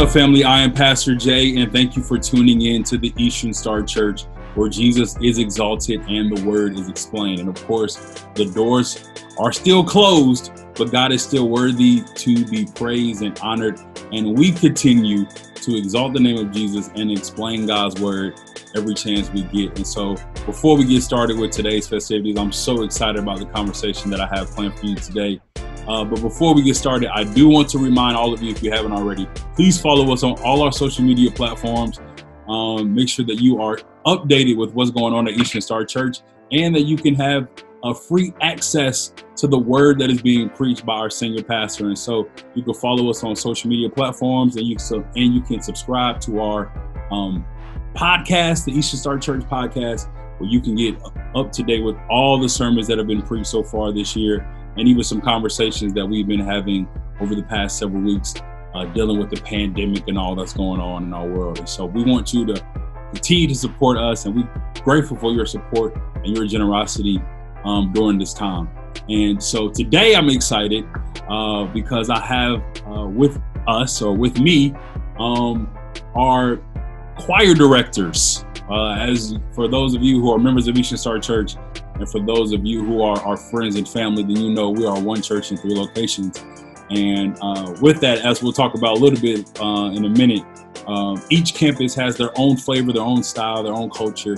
up, family? I am Pastor Jay, and thank you for tuning in to the Eastern Star Church, where Jesus is exalted and the word is explained. And of course, the doors are still closed, but God is still worthy to be praised and honored. And we continue to exalt the name of Jesus and explain God's word every chance we get. And so, before we get started with today's festivities, I'm so excited about the conversation that I have planned for you today. Uh, but before we get started, I do want to remind all of you, if you haven't already, please follow us on all our social media platforms. Um, make sure that you are updated with what's going on at Eastern Star Church and that you can have a free access to the word that is being preached by our senior pastor. And so you can follow us on social media platforms and you so and you can subscribe to our um, podcast, the Eastern Star Church podcast, where you can get up to date with all the sermons that have been preached so far this year and even some conversations that we've been having over the past several weeks uh, dealing with the pandemic and all that's going on in our world. And so we want you to continue to support us, and we're grateful for your support and your generosity um, during this time. And so today I'm excited uh, because I have uh, with us or with me um, our choir directors. Uh, as for those of you who are members of Eastern Star Church, and for those of you who are our friends and family, then you know we are one church in three locations. And uh, with that, as we'll talk about a little bit uh, in a minute, um, each campus has their own flavor, their own style, their own culture.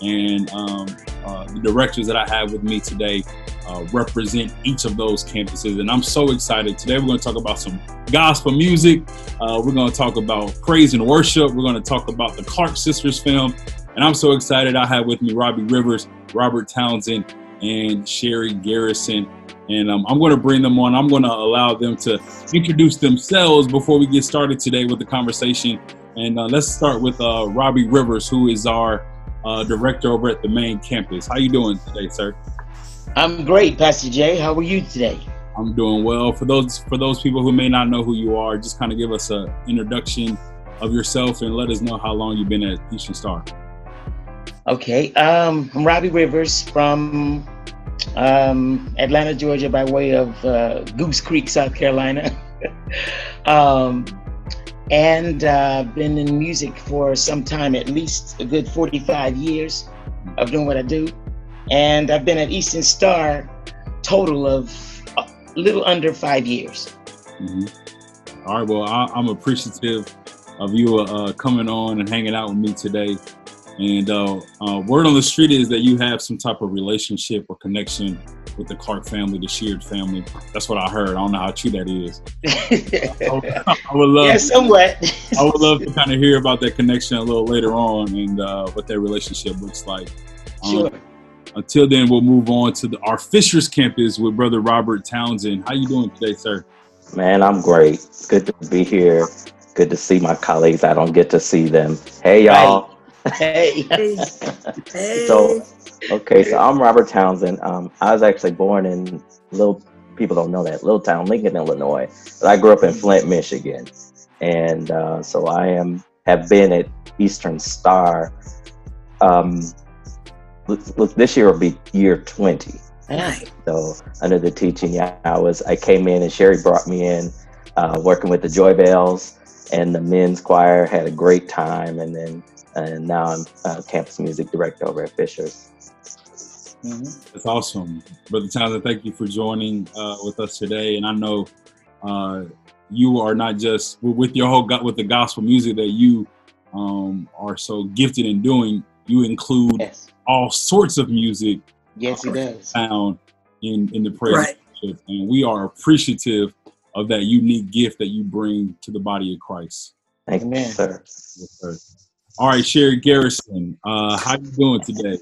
And um, uh, the directors that I have with me today uh, represent each of those campuses. And I'm so excited. Today, we're going to talk about some gospel music. Uh, we're going to talk about praise and worship. We're going to talk about the Clark Sisters film. And I'm so excited. I have with me Robbie Rivers, Robert Townsend, and Sherry Garrison. And um, I'm going to bring them on. I'm going to allow them to introduce themselves before we get started today with the conversation. And uh, let's start with uh, Robbie Rivers, who is our uh, director over at the main campus. How you doing today, sir? I'm great, Pastor Jay. How are you today? I'm doing well. For those for those people who may not know who you are, just kind of give us an introduction of yourself and let us know how long you've been at Eastern Star. Okay, um, I'm Robbie Rivers from um, Atlanta, Georgia, by way of uh, Goose Creek, South Carolina. um, and uh, been in music for some time, at least a good 45 years of doing what I do. And I've been at Eastern Star total of a little under five years. Mm-hmm. All right, well, I, am appreciative of you uh, coming on and hanging out with me today. And uh, uh, word on the street is that you have some type of relationship or connection with the Clark family, the Sheard family. That's what I heard. I don't know how true that is. I, would, I would love, yeah, somewhat. I would love to kind of hear about that connection a little later on and uh, what that relationship looks like. Um, sure. Until then, we'll move on to the, our Fishers campus with Brother Robert Townsend. How you doing today, sir? Man, I'm great. Good to be here. Good to see my colleagues. I don't get to see them. Hey, y'all. Hey. hey. So, okay, so I'm Robert Townsend. Um, I was actually born in little people don't know that little town Lincoln, Illinois, but I grew up in Flint, Michigan, and uh, so I am have been at Eastern Star. Um, look, this year will be year twenty. Right. So under the teaching, yeah, I was I came in and Sherry brought me in, uh, working with the Joy Bells and the men's choir. Had a great time, and then and now I'm uh, campus music director over at Fishers. Mm-hmm. That's awesome, Brother Townsend. Thank you for joining uh, with us today. And I know uh, you are not just with your whole with the gospel music that you um, are so gifted in doing. You include yes. all sorts of music. Yes, it does. Found in in the prayer, right. and we are appreciative of that unique gift that you bring to the body of Christ. Thank you, sir. Yes, sir. All right, Sherry Garrison, uh, how you doing today?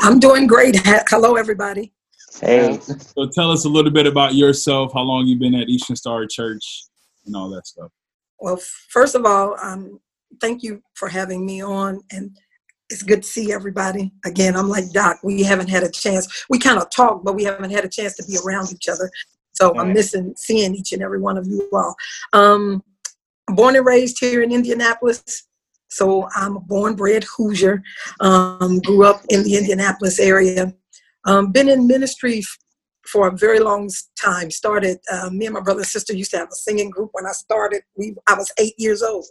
I'm doing great. Hello, everybody. Hey. So tell us a little bit about yourself, how long you've been at Eastern Star Church, and all that stuff. Well, first of all, um, thank you for having me on, and it's good to see everybody. Again, I'm like Doc. We haven't had a chance. We kind of talk, but we haven't had a chance to be around each other. So I'm missing seeing each and every one of you all. Um, born and raised here in Indianapolis. So I'm a born bred Hoosier, um, grew up in the Indianapolis area. Um, been in ministry for a very long time. Started uh, me and my brother and sister used to have a singing group when I started. We I was eight years old.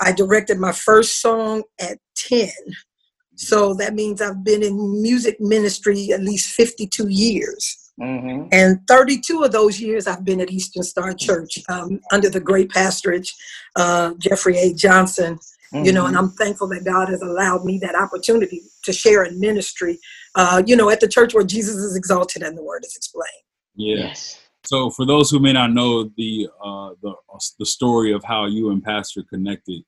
I directed my first song at ten. So that means I've been in music ministry at least 52 years. Mm-hmm. And 32 of those years I've been at Eastern Star Church um, under the great pastorage, uh, Jeffrey A. Johnson. Mm-hmm. You know, and mm-hmm. I'm thankful that God has allowed me that opportunity to share in ministry, uh, you know, at the church where Jesus is exalted and the word is explained. Yes. So, for those who may not know the uh, the the story of how you and Pastor connected,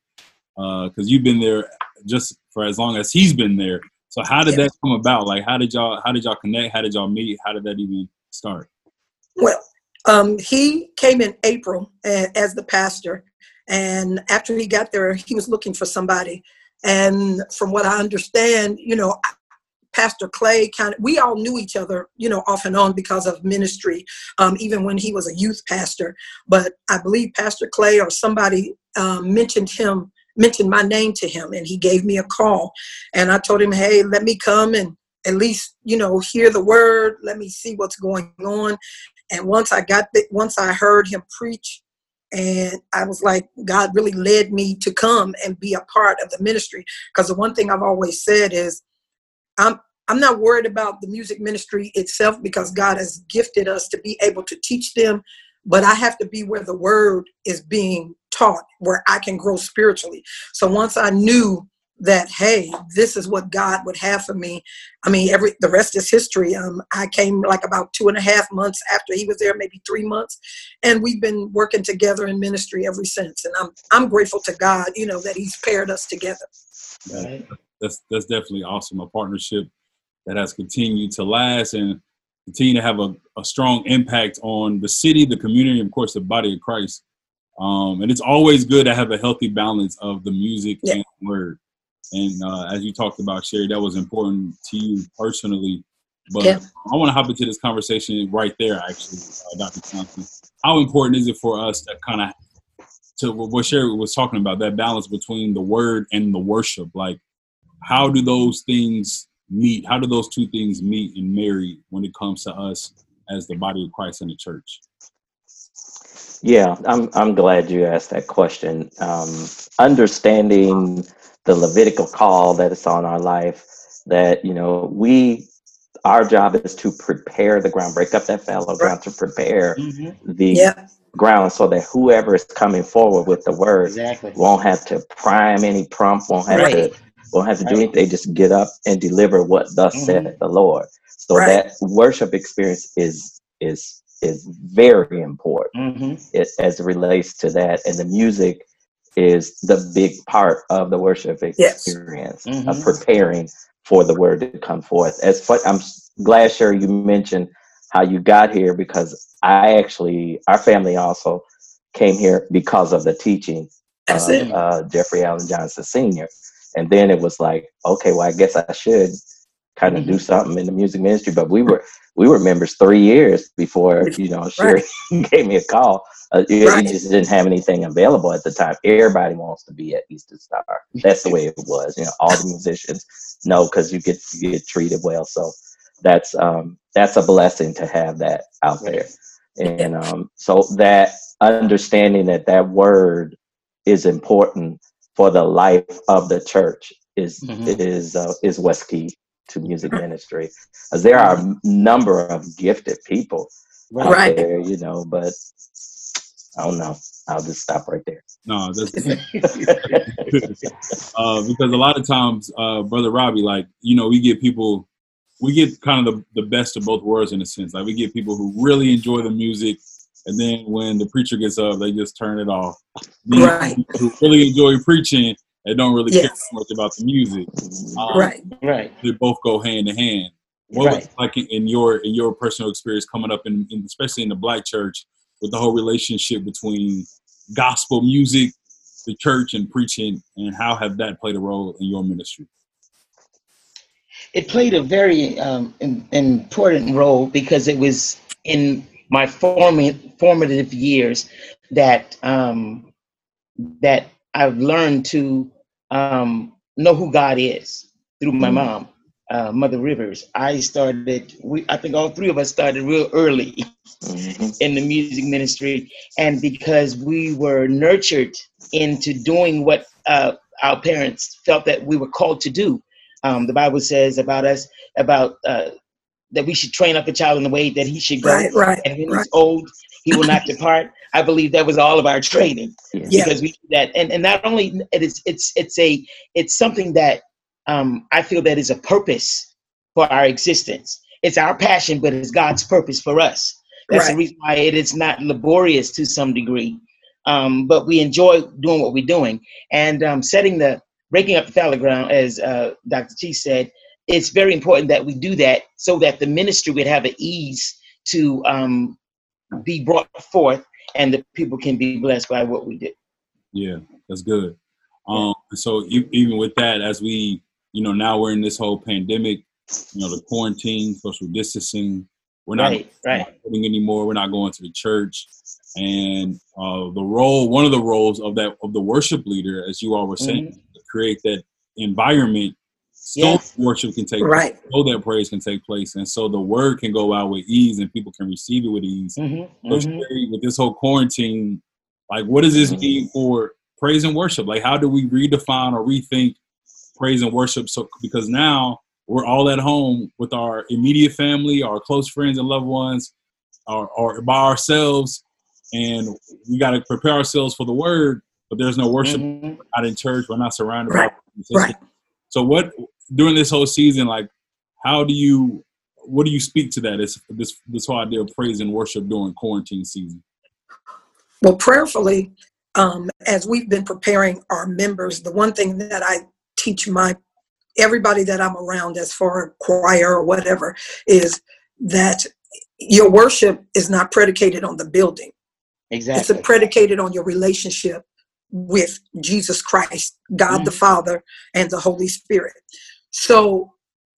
uh, because uh, you've been there just for as long as he's been there. So how did yeah. that come about? Like how did y'all how did y'all connect? How did y'all meet? How did that even start? Well, um, he came in April as the pastor, and after he got there, he was looking for somebody. And from what I understand, you know, Pastor Clay kind of, we all knew each other, you know, off and on because of ministry, um, even when he was a youth pastor. But I believe Pastor Clay or somebody um, mentioned him mentioned my name to him and he gave me a call and i told him hey let me come and at least you know hear the word let me see what's going on and once i got the, once i heard him preach and i was like god really led me to come and be a part of the ministry because the one thing i've always said is i'm i'm not worried about the music ministry itself because god has gifted us to be able to teach them but i have to be where the word is being taught where I can grow spiritually. So once I knew that hey this is what god would have for me i mean every the rest is history um i came like about two and a half months after he was there maybe three months and we've been working together in ministry ever since and i'm i'm grateful to god you know that he's paired us together right. that's that's definitely awesome a partnership that has continued to last and continue to have a, a strong impact on the city the community and of course the body of christ um, and it's always good to have a healthy balance of the music yeah. and word. And uh, as you talked about, Sherry, that was important to you personally. But yeah. I want to hop into this conversation right there, actually, uh, Dr. Thompson. How important is it for us to kind of, to what Sherry was talking about, that balance between the word and the worship? Like, how do those things meet? How do those two things meet and marry when it comes to us as the body of Christ in the church? Yeah, I'm I'm glad you asked that question. Um, understanding the Levitical call that is on our life, that you know we, our job is to prepare the ground, break up that fallow ground, to prepare mm-hmm. the yeah. ground so that whoever is coming forward with the word exactly. won't have to prime any prompt, won't have right. to won't have to right. do anything. They just get up and deliver what thus mm-hmm. said the Lord. So right. that worship experience is is is very important mm-hmm. it, as it relates to that. And the music is the big part of the worship experience yes. mm-hmm. of preparing for the word to come forth. As fun, I'm glad, Sherry, you mentioned how you got here because I actually, our family also came here because of the teaching of uh, Jeffrey Allen Johnson Sr. And then it was like, okay, well, I guess I should kind of do something in the music ministry. But we were we were members three years before you know Sherry right. gave me a call. Uh, right. just didn't have anything available at the time. Everybody wants to be at Eastern Star. That's the way it was. You know, all the musicians know because you get you get treated well. So that's um, that's a blessing to have that out there. And um, so that understanding that that word is important for the life of the church is mm-hmm. is uh, is what's key to music ministry. As there are a number of gifted people out right. there, you know, but I don't know. I'll just stop right there. No, that's uh, because a lot of times, uh, brother Robbie, like you know, we get people, we get kind of the, the best of both worlds in a sense. Like we get people who really enjoy the music, and then when the preacher gets up, they just turn it off. right. Who really enjoy preaching, they don't really yes. care so much about the music. Um, right, right. They both go hand in hand. What right. was like in your in your personal experience coming up in, in, especially in the black church with the whole relationship between gospel music, the church, and preaching, and how have that played a role in your ministry? It played a very um, in, important role because it was in my formative formative years that um, that I've learned to um, know who God is through my mm-hmm. mom. uh, Mother Rivers, I started. We, I think all three of us started real early mm-hmm. in the music ministry, and because we were nurtured into doing what uh, our parents felt that we were called to do. Um, the Bible says about us about uh, that we should train up a child in the way that he should go, right, right, and when right. he's old, he will not depart. I believe that was all of our training yeah. because we that, and and not only it is it's it's a it's something that um, I feel that is a purpose for our existence. It's our passion, but it's God's purpose for us. That's right. the reason why it is not laborious to some degree, um, but we enjoy doing what we're doing and um, setting the breaking up the fallow ground, as uh, Dr. T said. It's very important that we do that so that the ministry would have an ease to um, be brought forth and the people can be blessed by what we did. Yeah, that's good. Um, so even with that, as we you know, now we're in this whole pandemic, you know, the quarantine, social distancing. We're not, right, right. anymore. We're not going to the church. And uh, the role, one of the roles of that of the worship leader, as you all were saying, mm-hmm. to create that environment so yes. worship can take right. place, so that praise can take place, and so the word can go out with ease, and people can receive it with ease. Mm-hmm. So mm-hmm. with this whole quarantine, like, what does this mm-hmm. mean for praise and worship? Like, how do we redefine or rethink praise and worship. So because now we're all at home with our immediate family, our close friends and loved ones, or, or by ourselves, and we got to prepare ourselves for the word. But there's no worship mm-hmm. out in church. We're not surrounded right. by. Right. So what during this whole season, like, how do you? What do you speak to that? This this this whole idea of praise and worship during quarantine season. Well, prayerfully, um, as we've been preparing our members, the one thing that I teach my everybody that I'm around as far as choir or whatever is that your worship is not predicated on the building. Exactly. It's predicated on your relationship with Jesus Christ, God mm the Father, and the Holy Spirit. So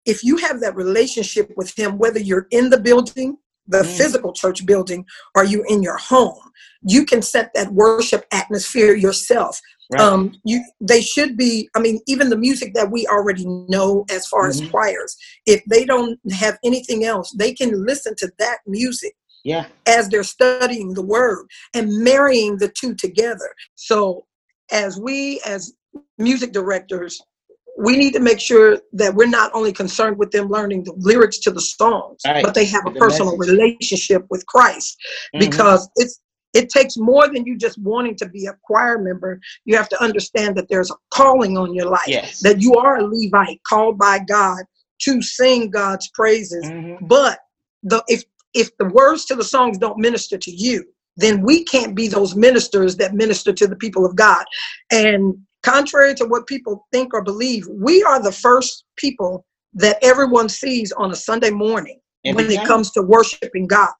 if you have that relationship with Him, whether you're in the building, the mm physical church building, or you in your home, you can set that worship atmosphere yourself. Right. Um, you they should be. I mean, even the music that we already know as far mm-hmm. as choirs, if they don't have anything else, they can listen to that music. Yeah. As they're studying the word and marrying the two together. So, as we as music directors, we need to make sure that we're not only concerned with them learning the lyrics to the songs, right. but they have a personal message. relationship with Christ mm-hmm. because it's it takes more than you just wanting to be a choir member. You have to understand that there's a calling on your life, yes. that you are a Levite called by God to sing God's praises. Mm-hmm. But the if if the words to the songs don't minister to you, then we can't be those ministers that minister to the people of God. And contrary to what people think or believe, we are the first people that everyone sees on a Sunday morning Every when time. it comes to worshiping God.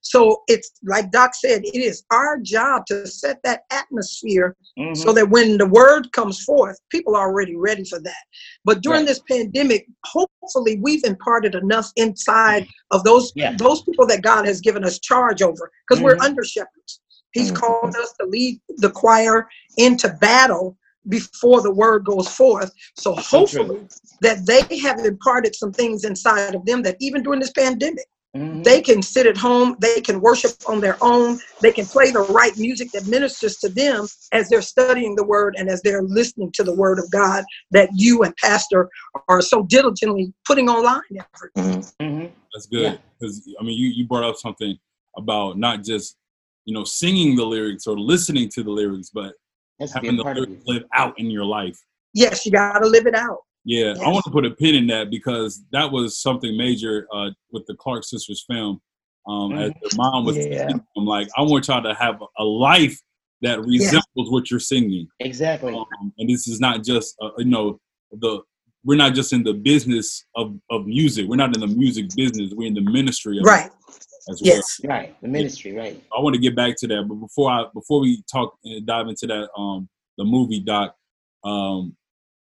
So it's like Doc said, it is our job to set that atmosphere mm-hmm. so that when the word comes forth, people are already ready for that. But during right. this pandemic, hopefully we've imparted enough inside of those yeah. those people that God has given us charge over, because mm-hmm. we're under shepherds. He's mm-hmm. called us to lead the choir into battle before the word goes forth. So hopefully that they have imparted some things inside of them that even during this pandemic, mm-hmm. they can sit at home, they can worship on their own, they can play the right music that ministers to them as they're studying the word and as they're listening to the word of God that you and Pastor are so diligently putting online. Mm-hmm. mm-hmm. That's good. Because yeah. I mean you, you brought up something about not just you know singing the lyrics or listening to the lyrics, but that's having the lyrics live out in your life. Yes, you got to live it out. Yeah, yes. I want to put a pin in that because that was something major uh, with the Clark sisters film. Um, mm. As their mom was, yeah. I'm like, I want y'all to have a life that resembles what you're singing. Exactly. Um, and this is not just, uh, you know, the we're not just in the business of, of music. We're not in the music business. We're in the ministry. right. As yes. Well. Right. The ministry. Right. I want to get back to that, but before I before we talk and dive into that, um, the movie doc, um,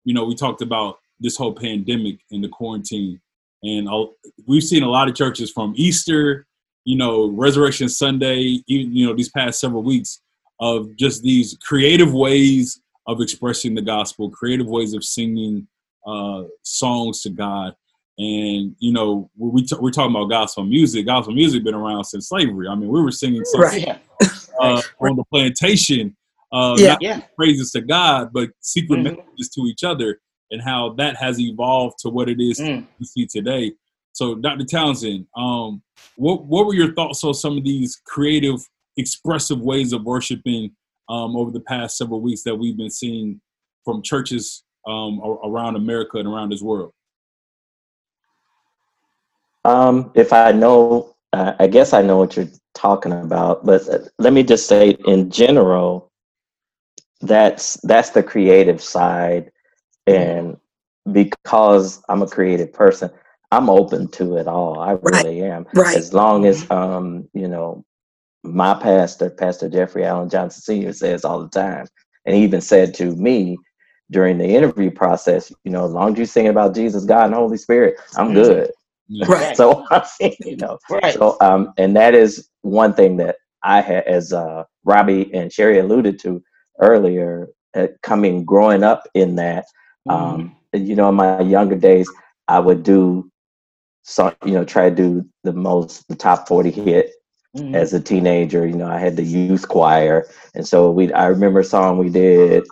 you know, we talked about this whole pandemic and the quarantine, and I'll, we've seen a lot of churches from Easter, you know, Resurrection Sunday, even you know these past several weeks of just these creative ways of expressing the gospel, creative ways of singing uh, songs to God. And you know, we t- we're talking about gospel music. Gospel music been around since slavery. I mean, we were singing songs Yeah. uh, on the plantation, uh, Yeah. not Yeah. praises to God, but secret Mhm. messages to each other, and how that has evolved to what it is Mm. we see today. So, Dr. Townsend, um, what what were your thoughts on some of these creative, expressive ways of worshiping um, over the past several weeks that we've been seeing from churches um, around America and around this world? Um, if I know, uh, I guess I know what you're talking about, but uh, let me just say, in general, that's that's the creative side, and because I'm a creative person, I'm open to it all. I Right. really am. Right. As long as um, you know, my pastor, Pastor Jeffrey Allen Johnson Sr., says all the time, and he even said to me during the interview process, you know, as long as you sing about Jesus, God, and Holy Spirit, I'm Mhm. good. Yeah. Right. So I mean, you know, Right. so um, and that is one thing that I had, as uh, Robbie and Sherry alluded to earlier, uh, coming growing up in that. Um, you know, in my younger days, I would do, so you know, try to do the most, the top forty hit Mhm. as a teenager. You know, I had the youth choir, and so we. I remember a song we did,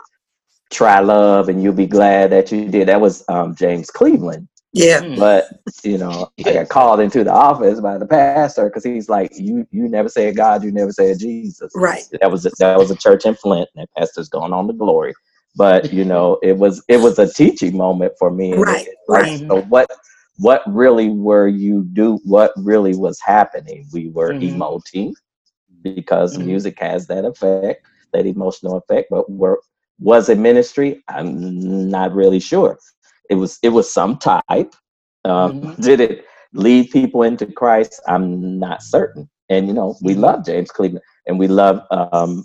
"Try Love," and you'll be glad that you did. That was um, James Cleveland Yeah. Mm. but you know i got called into the office by the pastor because he's like you you never said god you never said jesus Right. that was a, that was a church in flint and that pastor's going on to glory but you know it was it was a teaching moment for me Right, like, right. so what what really were you do what really was happening we were Mhm. emoting because Mhm. music has that effect that emotional effect but were was it ministry i'm not really sure it was it was some type um, Mhm. did it lead people into christ i'm not certain and you know we Mhm. love james cleveland and we love um,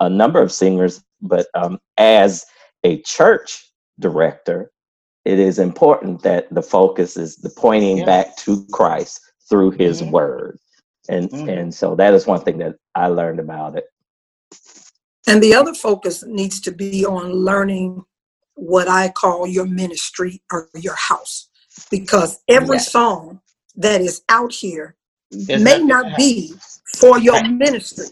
a number of singers but um, as a church director it is important that the focus is the pointing Yeah. back to christ through his Mhm. word and Mhm. and so that is one thing that i learned about it And the other focus needs to be on learning what I call your ministry or your house. Because every Yeah. song that is out here There's may not be for your ministry.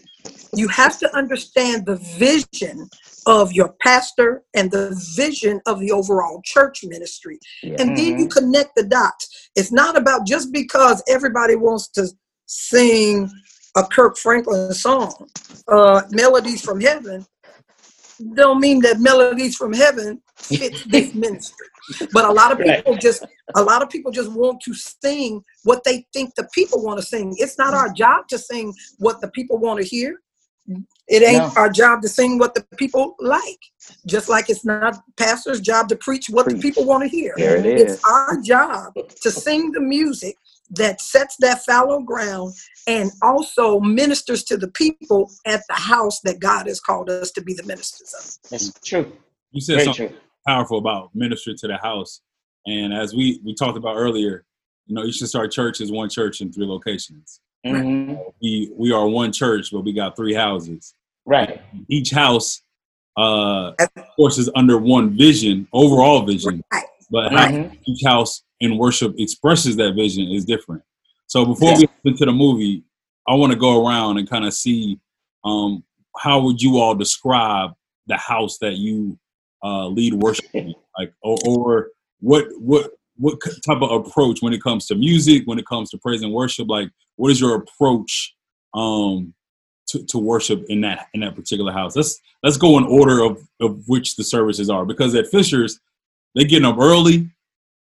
You have to understand the vision of your pastor and the vision of the overall church ministry. yeah And then you Mhm. connect the dots. It's not about just because everybody wants to sing a Kirk Franklin song, uh, Melodies from Heaven, don't mean that Melodies from Heaven fits this ministry. But a lot of Right. people just a lot of people just want to sing what they think the people want to sing. It's not our job to sing what the people want to hear. It ain't No. our job to sing what the people like. Just like it's not pastor's job to preach what the people want to hear. there it It's our job to sing the music that sets that fallow ground and also ministers to the people at the house that God has called us to be the ministers of. That's true. You said Very something true. powerful about minister to the house. And as we, we talked about earlier, you know, Eastern Star Church is one church in three locations. Mhm. We we are one church, but we got three houses. Right. Each house, uh, of course, is under one vision, overall vision. Right. But how Mhm. each house in worship expresses that vision is different. So before Yeah. we get into the movie, I want to go around and kind of see um, how would you all describe the house that you uh, lead worship in? like, or, or what what what type of approach when it comes to music, when it comes to praise and worship? Like, what is your approach um, to, to worship in that in that particular house? Let's let's go in order of, of which the services are because at Fisher's they getting up early.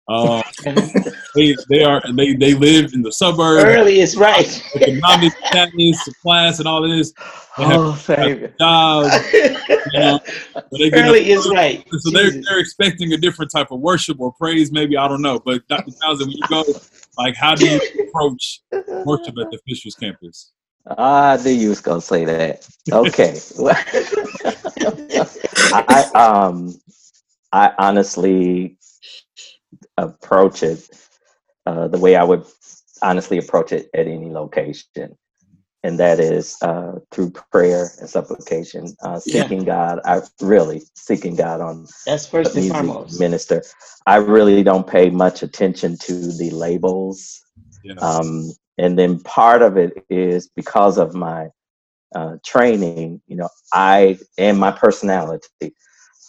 Uh, they they are they they live in the suburbs, Early is right. economic status, class, and all of this. They have oh savior jobs, you know, but they get up Early is right. so they're Jesus. they're expecting a different type of worship or praise, maybe I don't know. But Dr. Townsend, when you go, like, how do you approach worship at the Fishers campus? Ah, I knew you was gonna say that. Okay. I um I honestly approach it uh, the way I would honestly approach it at any location. and that is uh, through prayer and supplication, uh, seeking yeah. God. I really seeking God on that's first and foremost. Minister, I really don't pay much attention to the labels, yeah. um, and then part of it is because of my uh, training. You know, I and my personality,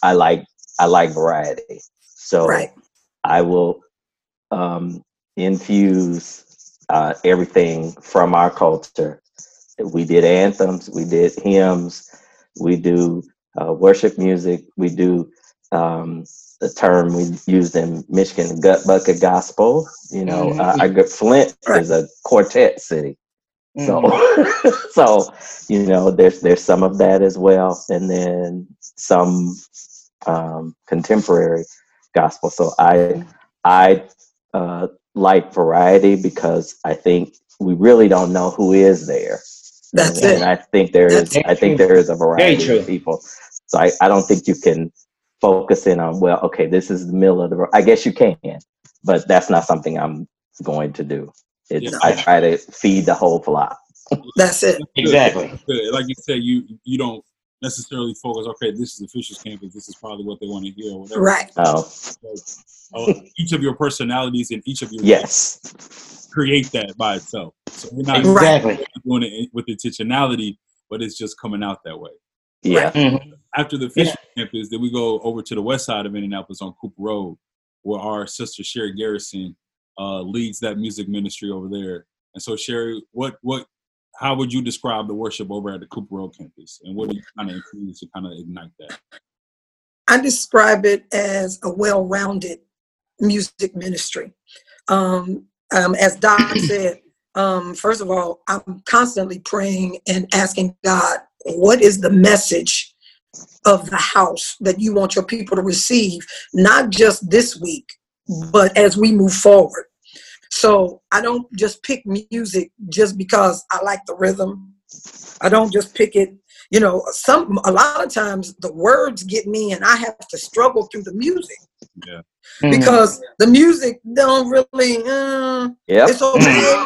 I like I like variety, so right. I will um, infuse uh, everything from our culture we did anthems, we did hymns, we do uh, worship music, we do um, the term we used in Michigan, gut bucket gospel. You know, mm-hmm. uh, I got Flint is a quartet city. So, mm-hmm. so you know, there's there's some of that as well, and then some um, contemporary gospel. So I I uh, like variety because I think we really don't know who is there. That's and, it. And I think there is I think there is a variety of people. So I, I don't think you can focus in on well, okay, this is the middle of the road. I guess you can, but that's not something I'm going to do. It's, I try to feed the whole flock. That's it. Exactly. Like you said, you you don't necessarily focus. Okay, this is the Fishers campus. This is probably what they want to hear. whatever. Right. Oh. So, uh, each of your personalities and each of your yes create that by itself. So we're not exactly doing it with intentionality, but it's just coming out that way. Yeah. Mm-hmm. After the Fisher yeah. campus, then we go over to the west side of Indianapolis on Cooper Road, where our sister Sherry Garrison uh, leads that music ministry over there. And so, Sherry, what what how would you describe the worship over at the Cooper Road campus, and what do you kind of include to kind of ignite that? I describe it as a well-rounded music ministry. Um, um, as Doc said, um, first of all, I'm constantly praying and asking God, what is the message of the house that you want your people to receive, not just this week, but as we move forward. So I don't just pick music just because I like the rhythm. I don't just pick it, you know, some a lot of times the words get me and I have to struggle through the music. Yeah. Mm-hmm. because the music don't really uh, yep. it's okay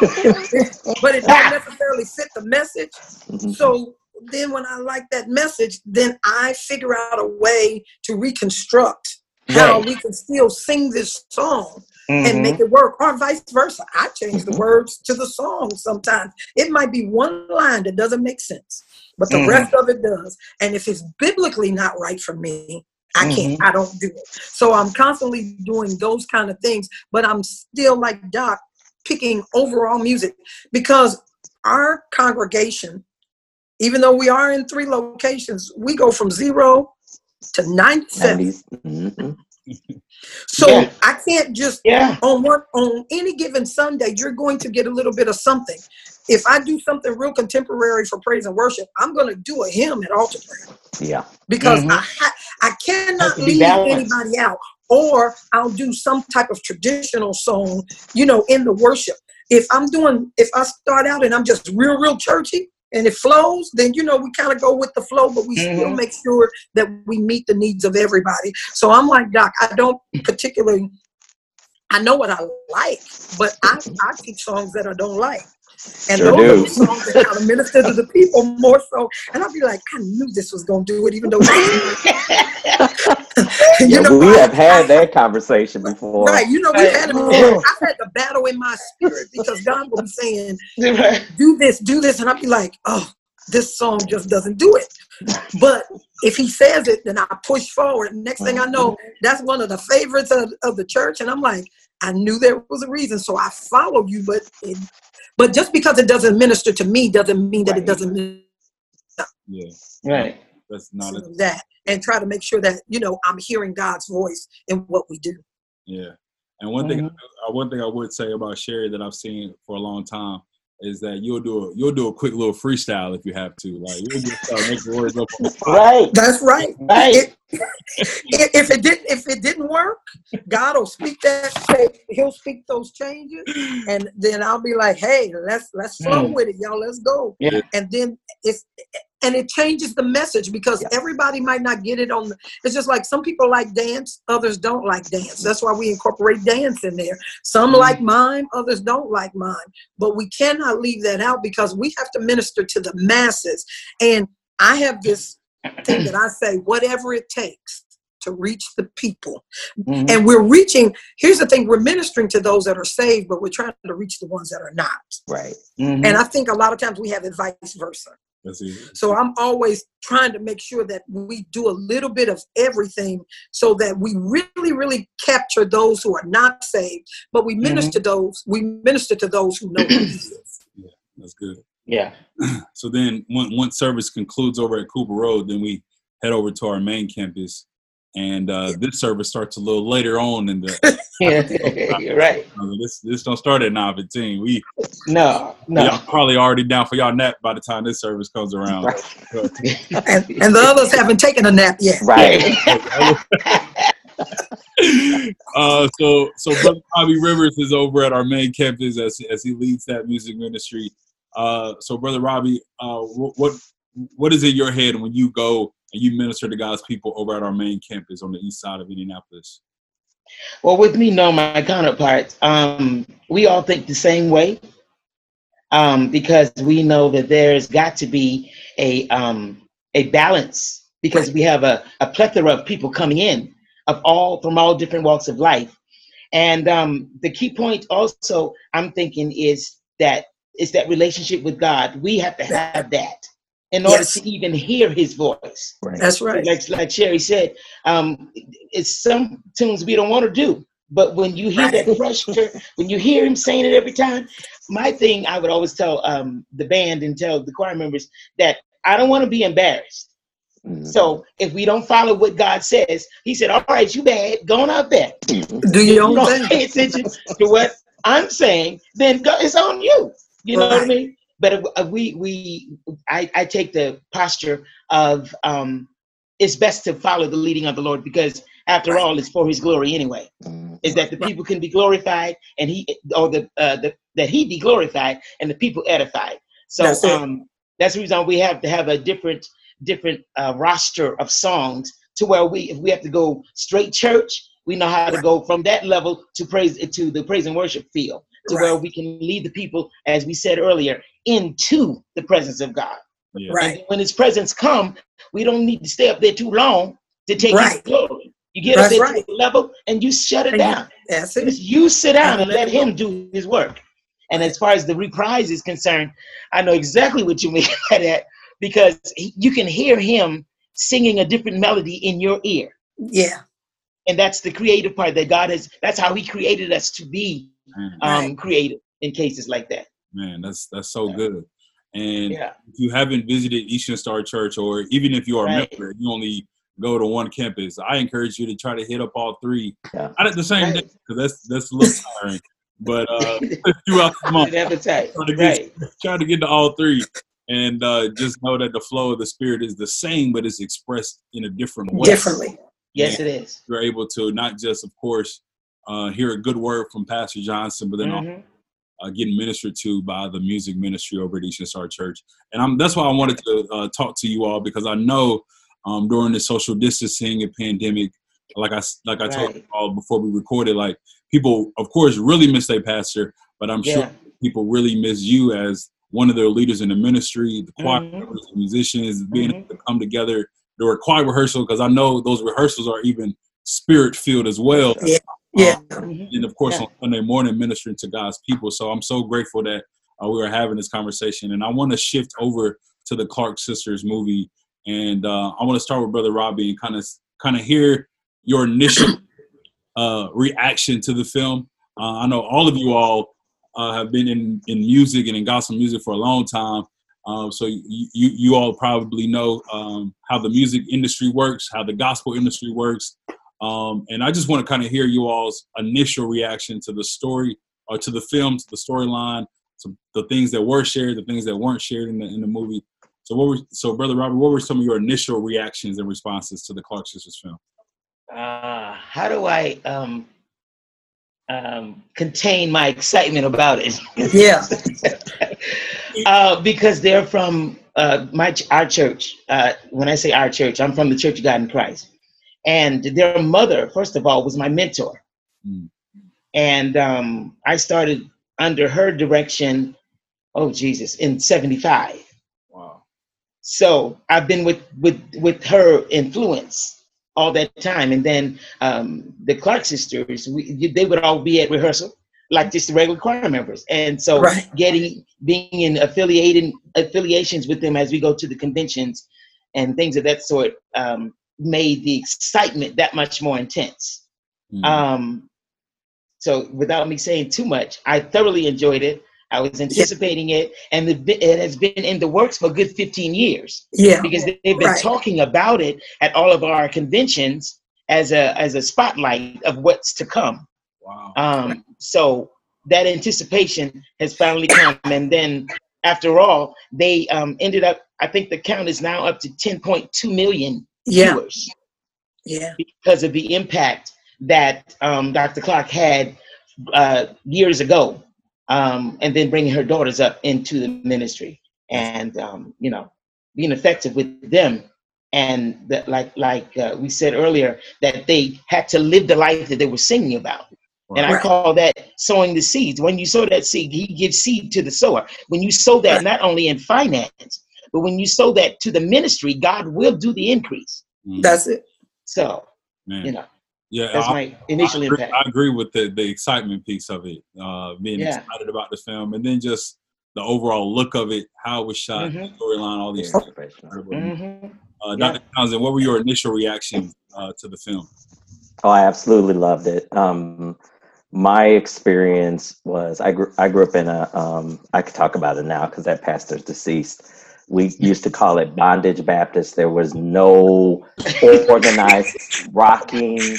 but it don't necessarily fit the message mm-hmm. so then when i like that message then i figure out a way to reconstruct how we can still sing this song mm-hmm. and make it work or vice versa i change the mm-hmm. words to the song sometimes it might be one line that doesn't make sense but the mm-hmm. rest of it does and if it's biblically not right for me I can't, mm-hmm. I don't do it. So I'm constantly doing those kind of things, but I'm still like Doc picking overall music because our congregation, even though we are in three locations, we go from zero to 97. Mm-hmm. So yeah. I can't just yeah. on one on any given Sunday, you're going to get a little bit of something. If I do something real contemporary for praise and worship, I'm going to do a hymn at altar prayer. Yeah, because mm-hmm. I I cannot leave anybody out, or I'll do some type of traditional song, you know, in the worship. If I'm doing, if I start out and I'm just real, real churchy, and it flows, then you know we kind of go with the flow, but we mm-hmm. still make sure that we meet the needs of everybody. So I'm like Doc, I don't particularly I know what I like, but I, I teach songs that I don't like. And sure those do. are songs that kind of minister to the people more so. And I'll be like, I knew this was going to do it, even though. you yeah, know, we I, have had I, that conversation before. Right. You know, we've had it before. Oh. I've had the battle in my spirit because God will be saying, do this, do this. And I'll be like, oh, this song just doesn't do it. But if he says it, then I push forward. Next thing I mm-hmm. know, that's one of the favorites of, of the church. And I'm like, I knew there was a reason, so I followed you. But it, but just because it doesn't minister to me doesn't mean that right. it doesn't. Yeah. Right. That's not a- that, and try to make sure that you know I'm hearing God's voice in what we do. Yeah. And one mm-hmm. thing, uh, one thing I would say about Sherry that I've seen for a long time is that you'll do a you'll do a quick little freestyle if you have to. Like you'll just start making words up on the. Right. That's right. Right. It, if it didn't if it didn't work, God will speak that he'll speak those changes and then I'll be like, hey, let's let's flow mm. with it, y'all. Let's go. Yeah. And then it's and it changes the message because Yeah. everybody might not get it on the it's just like some people like dance others don't like dance that's why we incorporate dance in there some Mhm. like mime others don't like mime but we cannot leave that out because we have to minister to the masses and i have this thing that i say whatever it takes to reach the people Mhm. and we're reaching here's the thing we're ministering to those that are saved but we're trying to reach the ones that are not Right. Mhm. and i think a lot of times we have it vice versa. So i'm always trying to make sure that we do a little bit of everything so that we really really capture those who are not saved but we mm-hmm. minister those we minister to those who know who he is That's good. yeah. So then, when, once service concludes over at Cooper Road, then we head over to our main campus, and uh, this service starts a little later on in the. Yeah. You're right. uh, this this don't start at nine fifteen. We No, no. y'all probably already down for y'all nap by the time this service comes around. Right. and, and the others haven't taken a nap yet Right. uh, so so brother Bobby Rivers is over at our main campus as as he leads that music ministry. Uh, so brother Robbie, uh, what what is in your head when you go and you minister to God's people over at our main campus on the east side of Indianapolis? Well, with me, no, my counterparts, um, we all think the same way um, because we know that there's got to be a um, a balance because we have a, a plethora of people coming in of all from all different walks of life, and um, the key point also I'm thinking is that is that relationship with God. We have to have that in order Yes. to even hear His voice Right. that's right like like Sherry said, um, it's some tunes we don't want to do. But when you hear that pressure, when you hear him saying it every time, my thing I would always tell um, the band and tell the choir members that I don't want to be embarrassed. Mhm. So if we don't follow what God says, He said, "All right, you bad, going out there. do If your you own don't thing pay attention to what I'm saying, then go, it's on you. You know what I mean? But uh, we we I, I take the posture of um, it's best to follow the leading of the Lord because after Right. all, it's for His glory anyway. Mhm. Is that the people can be glorified and He or the, uh, the that He be glorified and the people edified. So That's um, that's the reason we have to have a different different uh, roster of songs to where we if we have to go straight church, we know how to Right. go from that level to praise to the praise and worship field to where we can lead the people, as we said earlier, into the presence of God. Yeah. Right. And when His presence come, we don't need to stay up there too long to take His glory. You get That's up there right. to a level and you shut it And you- down. that's it Just you sit down and And let let Him do His work. And as far as the reprise is concerned, I know exactly what you mean by that because he- you can hear Him singing a different melody in your ear. yeah And that's the creative part that God has. That's how He created us to be um, Right. creative in cases like that. Man, that's that's so Yeah. good. And Yeah. if you haven't visited Eastern Star Church, or even if you are Right. a member, you only go to one campus. I encourage you to try to hit up all three. Yeah. Not at the same Right. day, because that's that's a little tiring. But uh, throughout the month, appetite. Trying to get- Right. try to get to all three, and uh, just know that the flow of the Spirit is the same, but it's expressed in a different way. differently Yes, it is. You're able to not just, of course, uh, hear a good word from Pastor Johnson, but then Mhm. Uh, getting ministered to by the music ministry over at Eastern Star Church. And I'm, that's why I wanted to uh, talk to you all because I know um, during the social distancing and pandemic, like I like I told you all before we recorded, like people, of course, really miss their pastor, but I'm sure people really miss you as one of their leaders in the ministry, the choir Mhm. members, the musicians, being Mhm. able to come together during choir rehearsal because I know those rehearsals are even spirit filled as well yeah Mhm. and of course Yeah. on Sunday morning ministering to God's people. So I'm so grateful that uh, we are having this conversation, and I want to shift over to the Clark sisters movie, and uh, I want to start with Brother Robbie and kind of kind of hear your initial uh, reaction to the film. Uh, I know all of you all uh, have been in in music and in gospel music for a long time. Um, so you, you you all probably know um, how the music industry works, how the gospel industry works, um, and I just want to kind of hear you all's initial reaction to the story or to the film, to the storyline, to the things that were shared, the things that weren't shared in the in the movie. So what were so brother Robert, what were some of your initial reactions and responses to the Clark sisters film? uh, how do I um, um, contain my excitement about it? yeah uh, because they're from uh, my our church. Uh, when I say our church, I'm from the Church of God in Christ, and their mother, first of all, was my mentor, mm. and um, I started under her direction. Oh Jesus, in '75. Wow. So I've been with with with her influence all that time. And then um, the Clark sisters, we, they would all be at rehearsal, like just the regular choir members. And so right. getting being in affiliated affiliations with them as we go to the conventions and things of that sort um, made the excitement that much more intense. Mm-hmm. Um, so without me saying too much, I thoroughly enjoyed it. I was anticipating yeah. it, and the, it has been in the works for a good 15 years. Yeah, because they've been right. talking about it at all of our conventions as a as a spotlight of what's to come. Wow. Um, so that anticipation has finally come, and then after all, they um, ended up. I think the count is now up to 10.2 million yeah. viewers. Yeah, because of the impact that um, Dr. Clark had uh, years ago um, and then bringing her daughters up into the ministry and um, you know being effective with them and that like like uh, we said earlier that they had to live the life that they were singing about right. and i call that sowing the seeds when you sow that seed he gives seed to the sower when you sow that right. not only in finance but when you sow that to the ministry god will do the increase mm. that's it so Man. you know yeah, that's I, my initial I agree, impact. I agree with the the excitement piece of it, uh, being yeah. excited about the film, and then just the overall look of it, how it was shot, mm-hmm. storyline, all these things. Mm-hmm. Uh, Dr. Townsend, what were your initial reactions uh, to the film? Oh, I absolutely loved it. Um, my experience was I grew I grew up in a um, I could talk about it now because that pastor's deceased. We used to call it bondage Baptist. There was no organized rocking,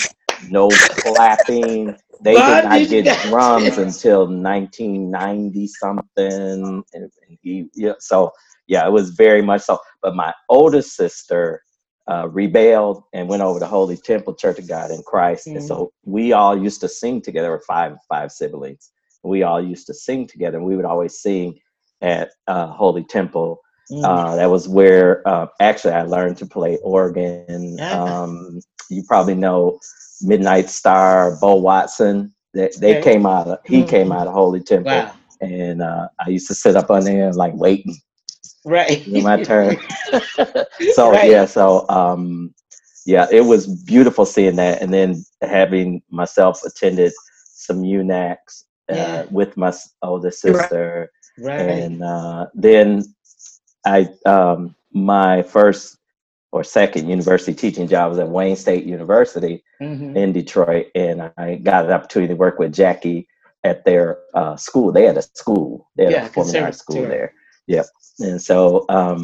no clapping. They bondage did not get drums until 1990 something. And, he, yeah, so yeah, it was very much so. But my oldest sister uh, rebelled and went over to Holy Temple Church of God in Christ. Mm-hmm. And so mm-hmm. we all used to sing together. With five five siblings. We all used to sing together, and we would always sing at uh, Holy Temple Mm. Uh, that was where uh, actually I learned to play organ. Um, you probably know Midnight Star, Bo Watson. They, they okay. came out. Of, he mm. came out of Holy Temple, wow. and uh, I used to sit up on there like waiting. Right. my turn. so right. yeah, so um, yeah, it was beautiful seeing that, and then having myself attended some UNACs uh, yeah. with my older sister, right. and uh, then I um, my first or second university teaching job was at Wayne State University mm-hmm. in Detroit, and I got an opportunity to work with Jackie at their uh, school. They had a school, they had yeah, a performing arts school there. Yep, and so um,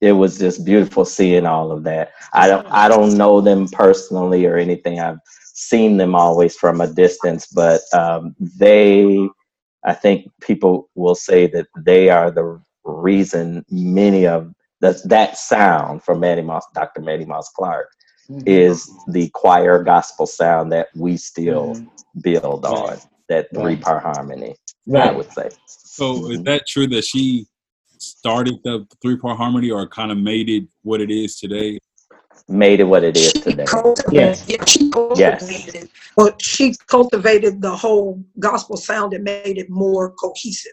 it was just beautiful seeing all of that. I don't I don't know them personally or anything. I've seen them always from a distance, but um, they, I think people will say that they are the reason many of that that sound from Mattie Moss, Dr. Mattie Moss Clark, mm-hmm. is the choir gospel sound that we still mm-hmm. build on. That three part harmony, right. I would say. So mm-hmm. is that true that she started the three part harmony, or kind of made it what it is today? Made it what it is today. Yes. Yeah, she cultivated yes. Well, she cultivated the whole gospel sound and made it more cohesive.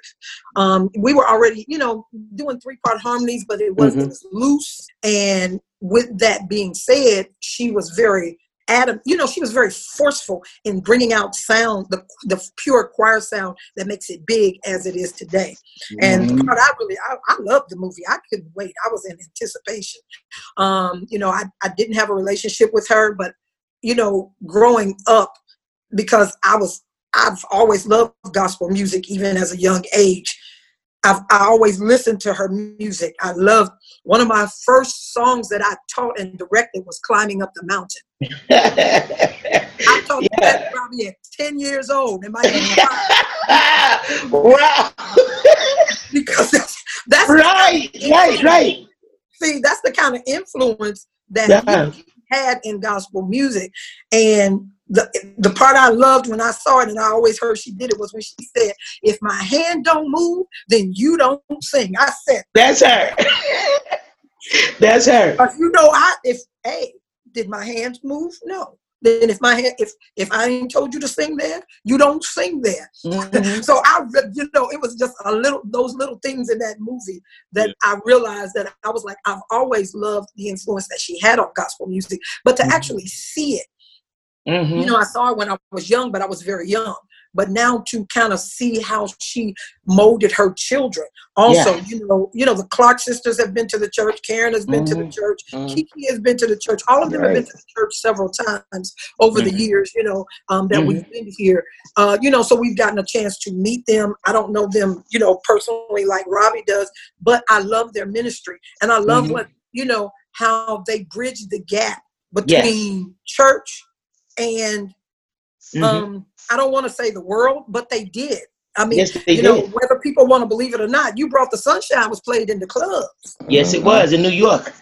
Um, we were already, you know, doing three part harmonies, but it wasn't mm-hmm. as loose. And with that being said, she was very Adam, you know, she was very forceful in bringing out sound, the the pure choir sound that makes it big as it is today. Mm-hmm. And I really, I, I loved the movie. I couldn't wait. I was in anticipation. Um, you know, I, I didn't have a relationship with her, but you know, growing up, because I was, I've always loved gospel music, even as a young age. I've, I always listened to her music. I loved one of my first songs that I taught and directed was "Climbing Up the Mountain." I taught yeah. that probably at ten years old. Am I wow! because that's, that's right, right, right. See, that's the kind of influence that yeah. Had in gospel music. And the the part I loved when I saw it, and I always heard she did it, was when she said, "If my hand don't move, then you don't sing." I said, "That's her. That's her." But you know, I if hey, did my hands move? No. Then if my if if I ain't told you to sing there, you don't sing there. Mm-hmm. so I, you know, it was just a little those little things in that movie that yeah. I realized that I was like, I've always loved the influence that she had on gospel music, but to mm-hmm. actually see it Mm-hmm. You know, I saw her when I was young, but I was very young. But now to kind of see how she molded her children. Also, yeah. you know, you know, the Clark sisters have been to the church. Karen has been mm-hmm. to the mm-hmm. church. Mm-hmm. Kiki has been to the church. All of them right. have been to the church several times over the mm-hmm. years. You know, um, that we've mm-hmm. been here. Uh, you know, so we've gotten a chance to meet them. I don't know them, you know, personally like Robbie does, but I love their ministry and I love what you know how they bridge the gap between yes. church and mm-hmm. um, I don't want to say the world, but they did. I mean, yes, you did. know, whether people want to believe it or not, you brought the sunshine was played in the clubs. Yes, it was in New York.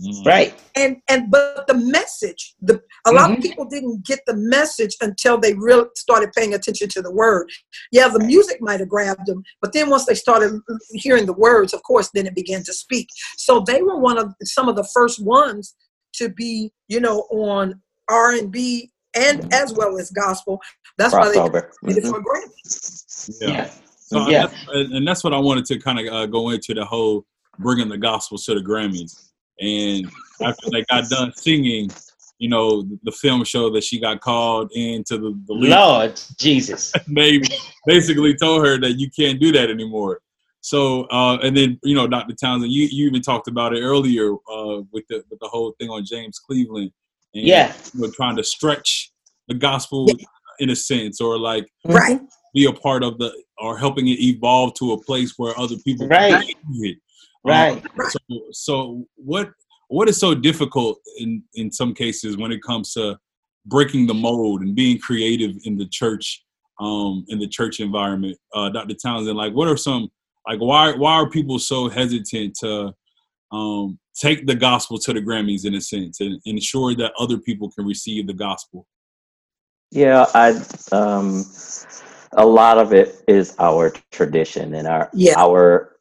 Mm-hmm. Right. And and but the message, the a lot mm-hmm. of people didn't get the message until they really started paying attention to the word. Yeah, the music might have grabbed them, but then once they started hearing the words, of course, then it began to speak. So they were one of some of the first ones to be, you know, on R and B and mm-hmm. as well as gospel. That's Crossover. why they did it for a Grammy. Yeah. yeah. So yeah. That's, and that's what I wanted to kind of uh, go into the whole bringing the gospel to the Grammys. And after they got done singing, you know, the film show that she got called into the, the league. Lord Jesus. they basically told her that you can't do that anymore. So, uh, and then, you know, Dr. Townsend, you, you even talked about it earlier uh, with, the, with the whole thing on James Cleveland and, yeah. you know, trying to stretch the gospel yeah. in a sense or like right. be a part of the or helping it evolve to a place where other people right. it. right. um, so, so what what is so difficult in in some cases when it comes to breaking the mold and being creative in the church um in the church environment? Uh dr townsend like what are some like why why are people so hesitant to um take the gospel to the Grammys in a sense and ensure that other people can receive the gospel? Yeah, I um a lot of it is our tradition and our yeah. our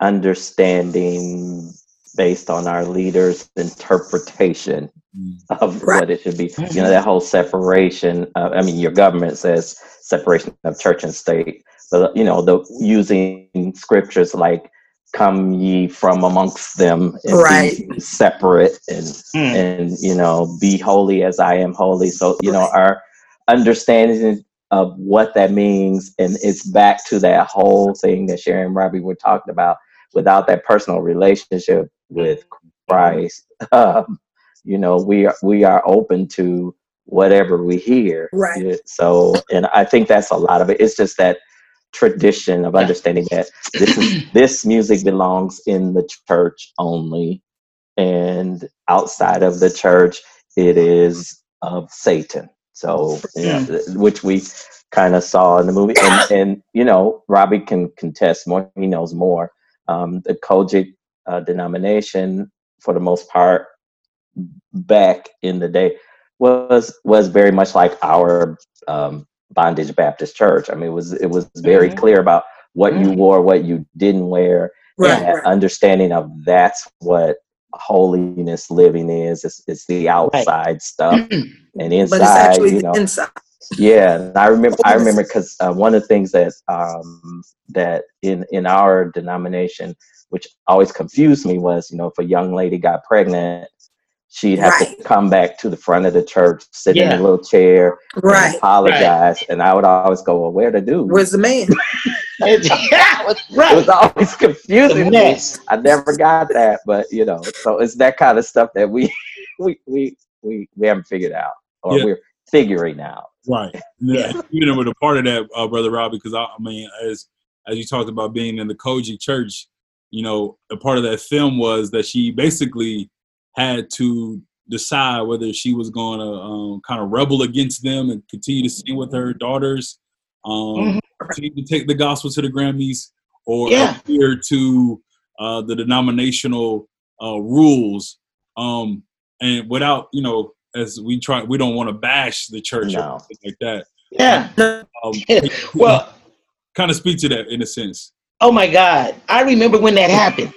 understanding based on our leaders' interpretation mm. of right. what it should be. You know, that whole separation. Uh, I mean, your government says separation of church and state, but you know, the using scriptures like come ye from amongst them and right. be separate and mm. and you know be holy as I am holy. So you know our understanding of what that means and it's back to that whole thing that Sharon and Robbie were talking about. Without that personal relationship with Christ, um, you know we are we are open to whatever we hear. Right. So and I think that's a lot of it. It's just that tradition of understanding that this is this music belongs in the church only. And outside of the church it is of satan. So yeah, which we kind of saw in the movie. And, and you know robbie can contest more. He knows more. Um, the COGIC uh, denomination for the most part back in the day was was very much like our um, Bondage Baptist Church. I mean, it was it was very mm-hmm. clear about what mm-hmm. you wore, what you didn't wear, right, and right. understanding of that's what holiness living is. It's, it's the outside right. stuff, and inside, you know, inside. Yeah, I remember. I remember because uh, one of the things that um, that in in our denomination, which always confused me, was you know if a young lady got pregnant, she'd have right. to come back to the front of the church, sit yeah. in a little chair, right. apologize. Right. And I would always go, Well, where the dude? Where's the man? yeah, right. It was always confusing. Me. I never got that, but you know, so it's that kind of stuff that we we we we, we haven't figured out or yeah. we're figuring out. Right. Yeah. you know, with a part of that, uh, brother Rob, because I, I mean, as as you talked about being in the COGIC church, you know, a part of that film was that she basically had to decide whether she was going to um, kind of rebel against them and continue to sing with her daughters, um, mm-hmm. continue to take the gospel to the Grammys, or yeah. adhere to uh, the denominational uh, rules. Um, and without you know, as we try, we don't want to bash the church No. or like that. Yeah. Um, Well, kind of speak to that in a sense. oh my God, I remember when that happened.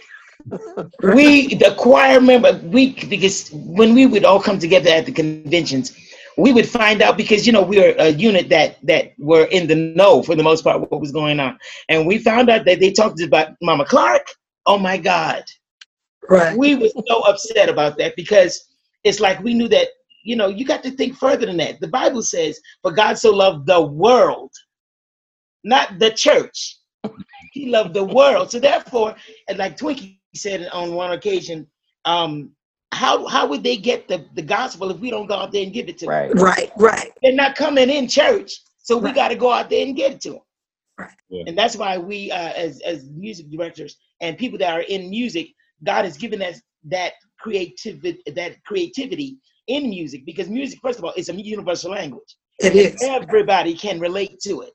We, the choir member, we because when we would all come together at the conventions, we would find out because you know we were a unit that that were in the know for the most part what was going on, and we found out that they talked about Mama Clark. Oh my God, Right. we were so upset about that because it's like we knew that you know you got to think further than that. The bible says for god so loved the world not the church. He loved the world. So therefore and like twinkie said on one occasion um how how would they get the, the gospel if we don't go out there and give it to them Right. Right. Right. they're not coming in church so we got to go out there and get it to them Right. Yeah. and that's why we uh, as as music directors and people that are in music god has given us that creativity that creativity in music because music first of all is a universal language It is. everybody can relate to it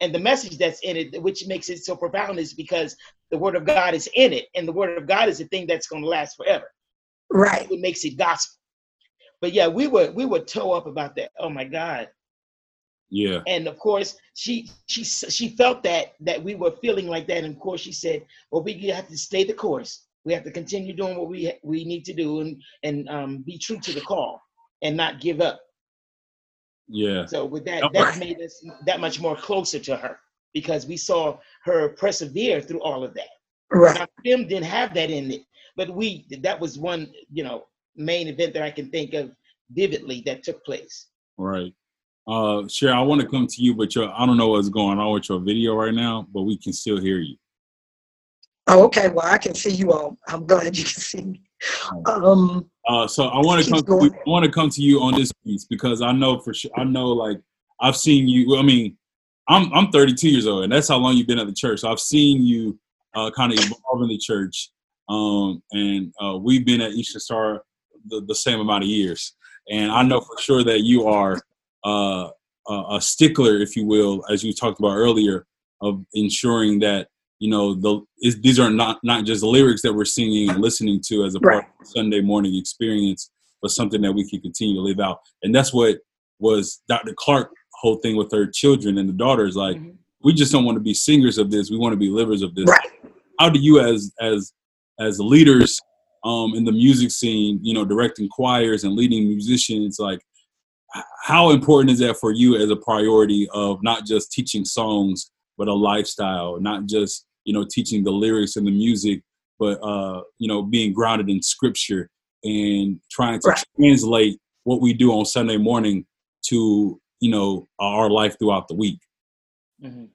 and the message that's in it which makes it so profound is because the word of god is in it and the word of god is a thing that's going to last forever. Right. It makes it gospel. But yeah we were we were toe up about that. Oh my god. Yeah. and of course she she she felt that that we were feeling like that. And of course she said well we have to stay the course. We have to continue doing what we we need to do and and um, be true to the call and not give up Yeah. so with that that made us that much more closer to her because we saw her persevere through all of that Right. now film didn't have that in it but we that was one you know main event that i can think of vividly that took place Right. Uh, Cher, I want to come to you, but your, I don't know what's going on with your video right now, but we can still hear you. Oh, okay. Well, I can see you all. I'm glad you can see me. Um, Uh, so I want to come. To you. I want to come to you on this piece because I know for sure. I know, like I've seen you. I mean, I'm I'm 32 years old, and that's how long you've been at the church. So I've seen you uh, kind of evolve in the church, um, and uh, we've been at Eastern Star the, the same amount of years. And I know for sure that you are uh, a stickler, if you will, as you talked about earlier, of ensuring that you know the is, these are not not just lyrics that we're singing and listening to as a part Right. of the Sunday morning experience, but something that we can continue to live out. And that's what was Dr. Clark whole thing with her children and the daughters. Like Mhm. we just don't want to be singers of this; we want to be livers of this. right. How do you, as as as leaders um, in the music scene, you know, directing choirs and leading musicians, like how important is that for you as a priority of not just teaching songs but a lifestyle not just you know teaching the lyrics and the music but uh you know being grounded in scripture and trying to Right. translate what we do on sunday morning to you know our life throughout the week Mhm.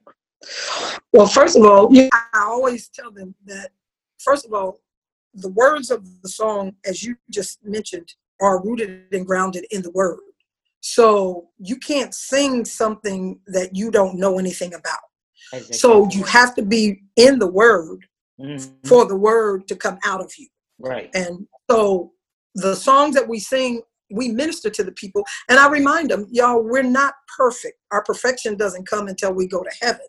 Well, first of all, I always tell them that, first of all, the words of the song, as you just mentioned, are rooted and grounded in the word. So you can't sing something that you don't know anything about. So you have to be in the word. Mhm. for the word to come out of you. right And so the songs that we sing, we minister to the people. And I remind them, y'all, we're not perfect. Our perfection doesn't come until we go to heaven.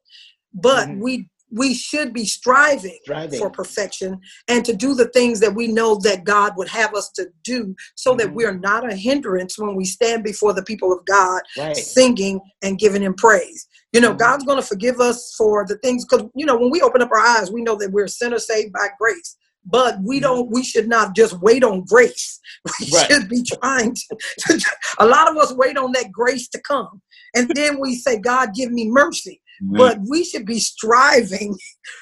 But Mhm. we we should be striving Striving. for perfection and to do the things that we know that God would have us to do so that Mhm. we're not a hindrance when we stand before the people of God right singing and giving him praise. You know. God's going to forgive us for the things because you know when we open up our eyes, we know that we're sinners saved by grace. But we Mhm. don't. We should not just wait on grace. We Right. should be trying to. a lot of us wait on that grace to come, and then we say, "God, give me mercy." But we should be striving,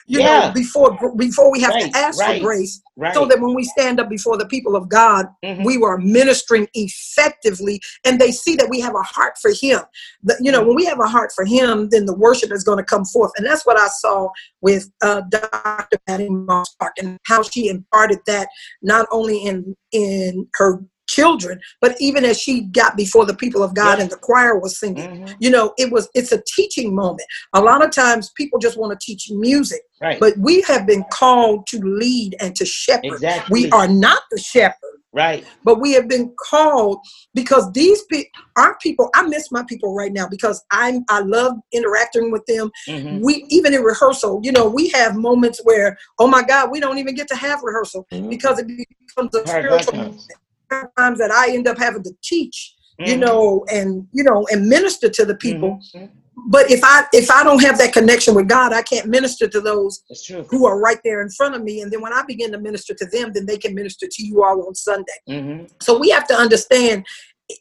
you Yeah. know, before before we have Right, to ask right, for grace, right so that when we stand up before the people of God, Mhm. we are ministering effectively and they see that we have a heart for him The- you know when we have a heart for him then the worship is going to come forth and that's what i saw with uh, dr Mattie Moss and how she imparted that not only in in her children but even as she got before the people of god Yeah. and the choir was singing Mhm. you know it was it's a teaching moment a lot of times people just want to teach music right but we have been called to lead and to shepherd exactly we are not the shepherd right but we have been called because these people our people i miss my people right now because i'm i love interacting with them Mhm. we even in rehearsal you know we have moments where oh my god we don't even get to have rehearsal Mhm. because it becomes a Part of our spiritual moment times that I end up having to teach, mm-hmm. you know, and you know, and minister to the people. Mm-hmm. But if I if I don't have that connection with God, I can't minister to those who are right there in front of me. And then when I begin to minister to them, then they can minister to you all on Sunday. Mm-hmm. So we have to understand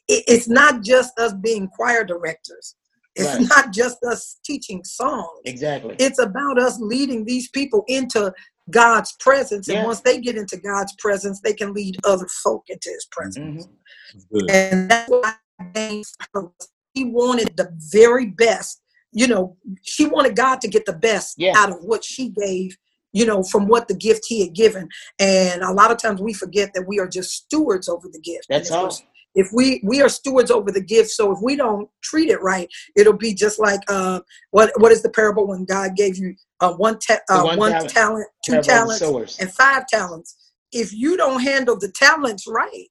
it's not just us being choir directors. It's right. not just us teaching songs. Exactly. It's about us leading these people into God's presence. And once they get into God's presence, they can lead other folk into his presence. Mm-hmm. And that's why he wanted the very best. You know, she wanted God to get the best out of what she gave, you know, from what the gift he had given. And a lot of times we forget that we are just stewards over the gift. That's all if we we are stewards over the gift so if we don't treat it right it'll be just like uh, what what is the parable when god gave you uh, one, ta- uh, one, one talent, talent two talents and five talents if you don't handle the talents right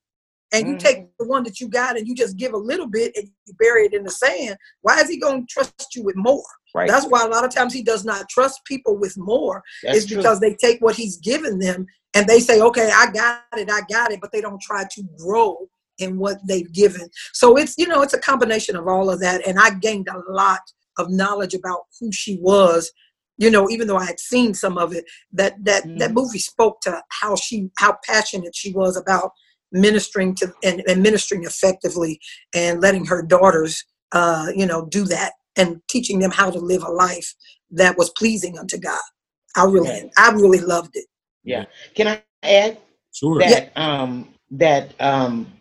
and you mm-hmm. take the one that you got and you just give a little bit and you bury it in the sand why is he going to trust you with more right. that's why a lot of times he does not trust people with more that's is because true. they take what he's given them and they say okay i got it i got it but they don't try to grow in what they've given. So it's, you know, it's a combination of all of that. And I gained a lot of knowledge about who she was you know even though i had seen some of it that that mm. that movie spoke to how she how passionate she was about ministering to and, and ministering effectively and letting her daughters uh you know do that and teaching them how to live a life that was pleasing unto god i really yeah. i really loved it yeah can i add sure that um that um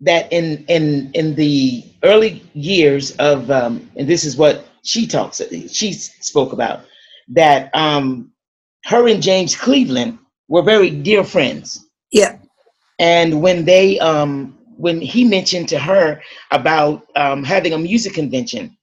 that in in in the early years of um, and this is what she talks she spoke about that um, her and James Cleveland were very dear friends. Yeah. And when they um, when he mentioned to her about um, having a music convention,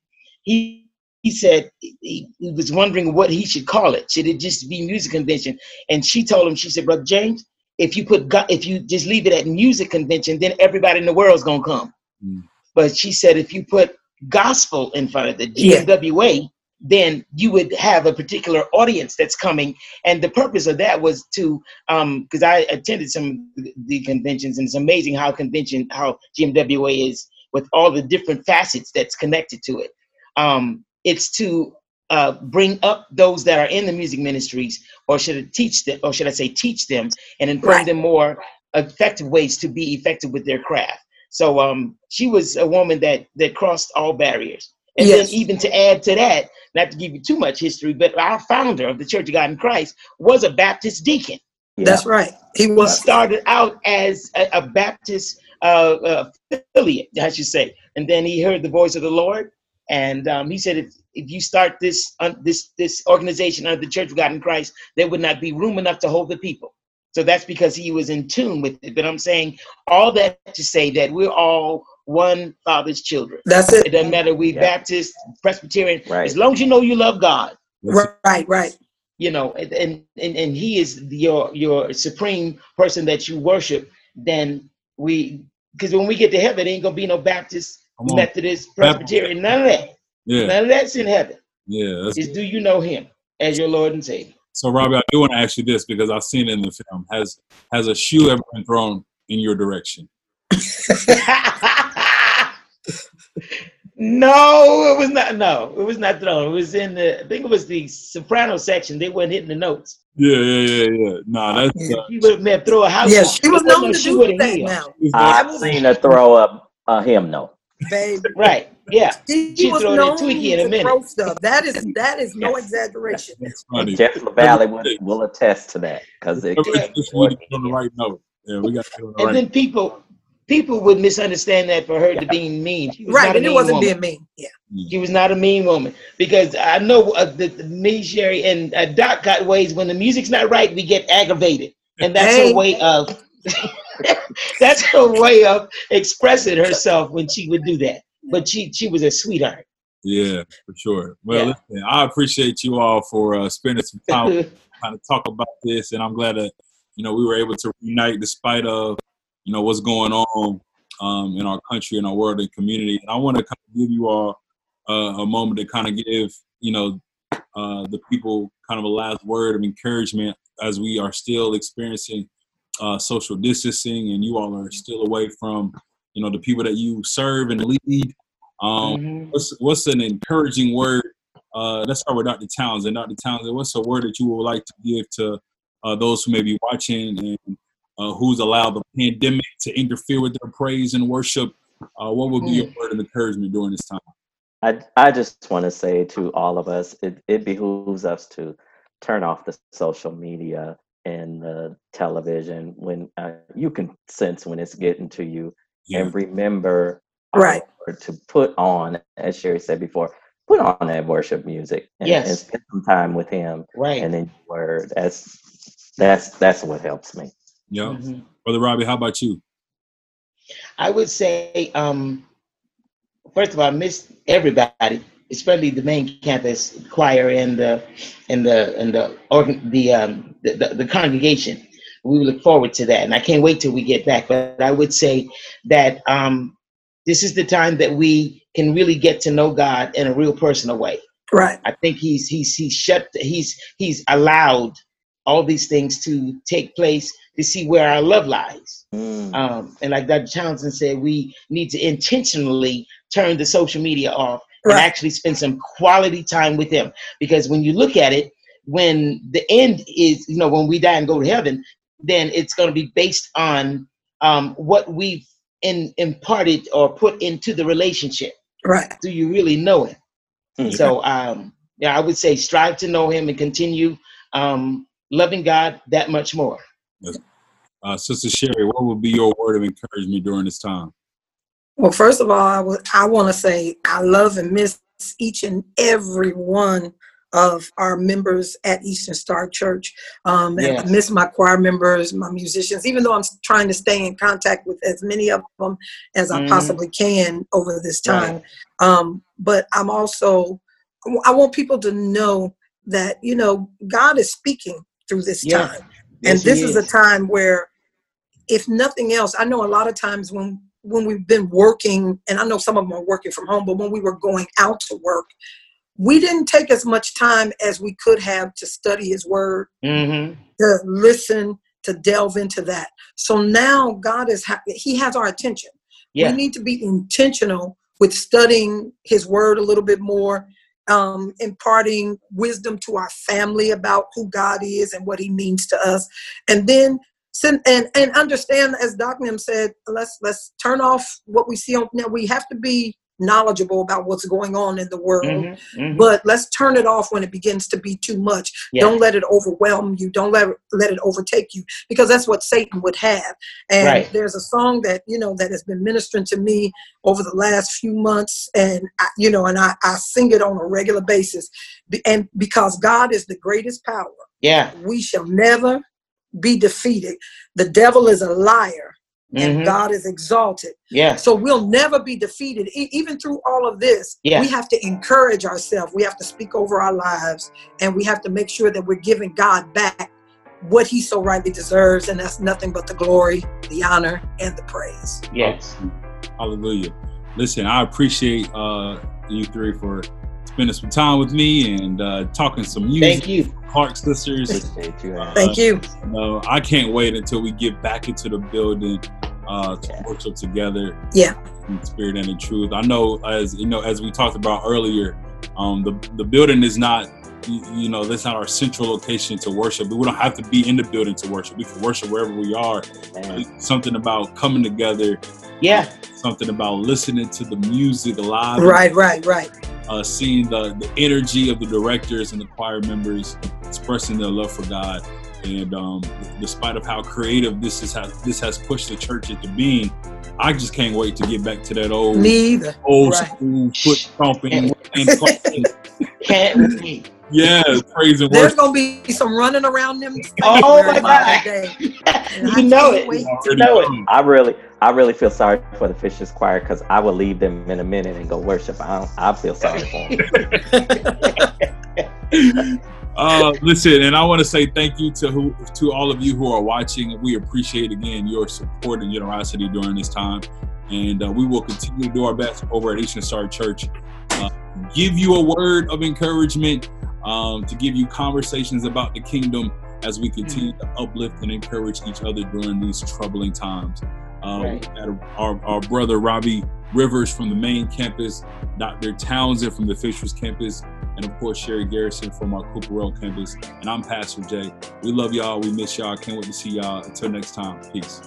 he he said he, he was wondering what he should call it. Should it just be music convention? And she told him, she said, Brother James, if you put if you just leave it at music convention, then everybody in the world's gonna come. Mm. But she said if you put gospel in front of the GMWA, yeah. then you would have a particular audience that's coming. And the purpose of that was to because um, I attended some the conventions, and it's amazing how convention how GMWA is with all the different facets that's connected to it. Um, it's to uh, bring up those that are in the music ministries, or should I teach them, or should I say teach them, and inform right. them more effective ways to be effective with their craft. So um, she was a woman that that crossed all barriers. And yes. then even to add to that, not to give you too much history, but our founder of the Church of God in Christ was a Baptist deacon. Yeah. That's right. He was he started out as a, a Baptist uh, uh, affiliate, I should say, and then he heard the voice of the Lord, and um, he said, if, if you start this uh, this this organization under the Church of God in Christ, there would not be room enough to hold the people. So that's because he was in tune with it. But I'm saying all that to say that we're all one Father's children. That's it. It doesn't matter we yeah. Baptist, Presbyterian. Right. As long as you know you love God. Right, right. You know, and and and He is your your supreme person that you worship. Then we, because when we get to heaven, it ain't gonna be no Baptist Methodist, Presbyterian, none of that. Yeah. None of that's in heaven. Yeah. Is do you know him as your Lord and Savior? So Robbie, I do want to ask you this because I've seen it in the film. Has has a shoe ever been thrown in your direction? no, it was not. No, it was not thrown. It was in the. I think it was the soprano section. They weren't hitting the notes. Yeah, yeah, yeah, yeah. No, that's. Uh, he would have throw a house. Yeah, she was known to do that now. I've seen her throw up a hymnal. Baby. Right. Yeah. She, she was known to throw stuff. That is that is no exaggeration. Jeff LaValle will, will attest to that because it. Yeah. on the right note. Yeah, we got. The and right then people people would misunderstand that for her yeah. to be mean. right, and it wasn't woman. being mean. Yeah. Mm. She was not a mean woman because I know uh, the, the me, Sherry, and uh, Doc got ways when the music's not right, we get aggravated, and that's hey. her way of. that's her way of expressing herself when she would do that. But she she was a sweetheart. Yeah, for sure. Well, yeah. listen, I appreciate you all for uh, spending some time to kind of talk about this, and I'm glad that you know we were able to unite despite of you know what's going on um, in our country, in our world, and community. And I want to kind of give you all uh, a moment to kind of give you know uh, the people kind of a last word of encouragement as we are still experiencing uh, social distancing, and you all are still away from you know the people that you serve and lead. Um, mm-hmm. what's what's an encouraging word? Uh, let's start with Dr. Townsend. Dr. Townsend, what's a word that you would like to give to uh, those who may be watching and uh, who's allowed the pandemic to interfere with their praise and worship? Uh, what would be mm. your word of encouragement during this time? I, I just want to say to all of us, it, it behooves us to turn off the social media and the television when uh, you can sense when it's getting to you yeah. and remember right. To put on as sherry said before put on that worship music and, yes. and spend some time with him right. and then word. That's that's that's what helps me. Yeah. Mm-hmm. brother robbie how about you? I would say um first of all i miss everybody especially the main campus choir and the and the and the organ the um the, the, the congregation we look forward to that and i can't wait till we get back but i would say that um this is the time that we can really get to know god in a real personal way right i think he's he's he's shut he's he's allowed all these things to take place to see where our love lies mm. um, and like dr townsend said we need to intentionally turn the social media off right. and actually spend some quality time with him. Because when you look at it, when the end is, you know, when we die and go to heaven, then it's going to be based on um, what we've in, imparted or put into the relationship. Right. Do you really know him? Mm-hmm. So, um, yeah, I would say strive to know him and continue um, loving God that much more. Yes. Uh, Sister Sherry, what would be your word of encouragement during this time? Well, first of all, I, w- I want to say I love and miss each and every one of our members at Eastern Star Church. Um, yes. I miss my choir members, my musicians, even though I'm trying to stay in contact with as many of them as I mm. possibly can over this time. Right. Um, but I'm also, I want people to know that, you know, God is speaking through this yeah. time. Yes, and this is. is a time where, if nothing else, I know a lot of times when when we've been working, and I know some of them are working from home, but when we were going out to work, we didn't take as much time as we could have to study His Word, mm-hmm. to listen, to delve into that. So now God is ha- He has our attention. Yeah. We need to be intentional with studying His Word a little bit more, um, imparting wisdom to our family about who God is and what He means to us, and then and and understand as Doc Nim said, let's let's turn off what we see on now. We have to be knowledgeable about what's going on in the world, mm-hmm, mm-hmm. but let's turn it off when it begins to be too much. Yeah. Don't let it overwhelm you. Don't let let it overtake you because that's what Satan would have. And right. there's a song that you know that has been ministering to me over the last few months, and I, you know, and I, I sing it on a regular basis, and because God is the greatest power. Yeah, we shall never be defeated. The devil is a liar and mm-hmm. God is exalted. Yeah. So we'll never be defeated. E- even through all of this, yeah. we have to encourage ourselves. We have to speak over our lives and we have to make sure that we're giving God back what he so rightly deserves. And that's nothing but the glory, the honor, and the praise. Yes. Hallelujah. Listen, I appreciate uh, you three for spending some time with me and uh, talking some music. Thank you. Clark Sisters. Uh, Thank you. Uh, I can't wait until we get back into the building uh, to yeah. worship together. Yeah. In spirit and in truth. I know, as you know, as we talked about earlier, um, the the building is not, you, you know, that's not our central location to worship. We don't have to be in the building to worship. We can worship wherever we are. Something about coming together. Yeah. Something about listening to the music live. Right, right, right uh, seeing the, the energy of the directors and the choir members expressing their love for God. And um, despite of how creative this is, how this has pushed the church into being, I just can't wait to get back to that old, old right. school foot stomping. and can't wait. Yeah, praise and There's gonna be some running around them. Oh my god! you know it. You know it. I really, I really feel sorry for the Fishers Choir because I will leave them in a minute and go worship. I, I feel sorry for them. uh, listen, and I want to say thank you to who, to all of you who are watching. We appreciate again your support and generosity during this time, and uh, we will continue to do our best over at Eastern Star Church. Uh, give you a word of encouragement um, to give you conversations about the kingdom as we continue to uplift and encourage each other during these troubling times. Um, Right. our, our brother Robbie Rivers from the main campus, Dr. Townsend from the Fishers campus, and of course Sherry Garrison from our Cooper Road campus. And I'm Pastor Jay. We love y'all. We miss y'all. Can't wait to see y'all. Until next time. Peace.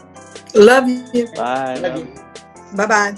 Love you. Bye. Love you. Bye bye.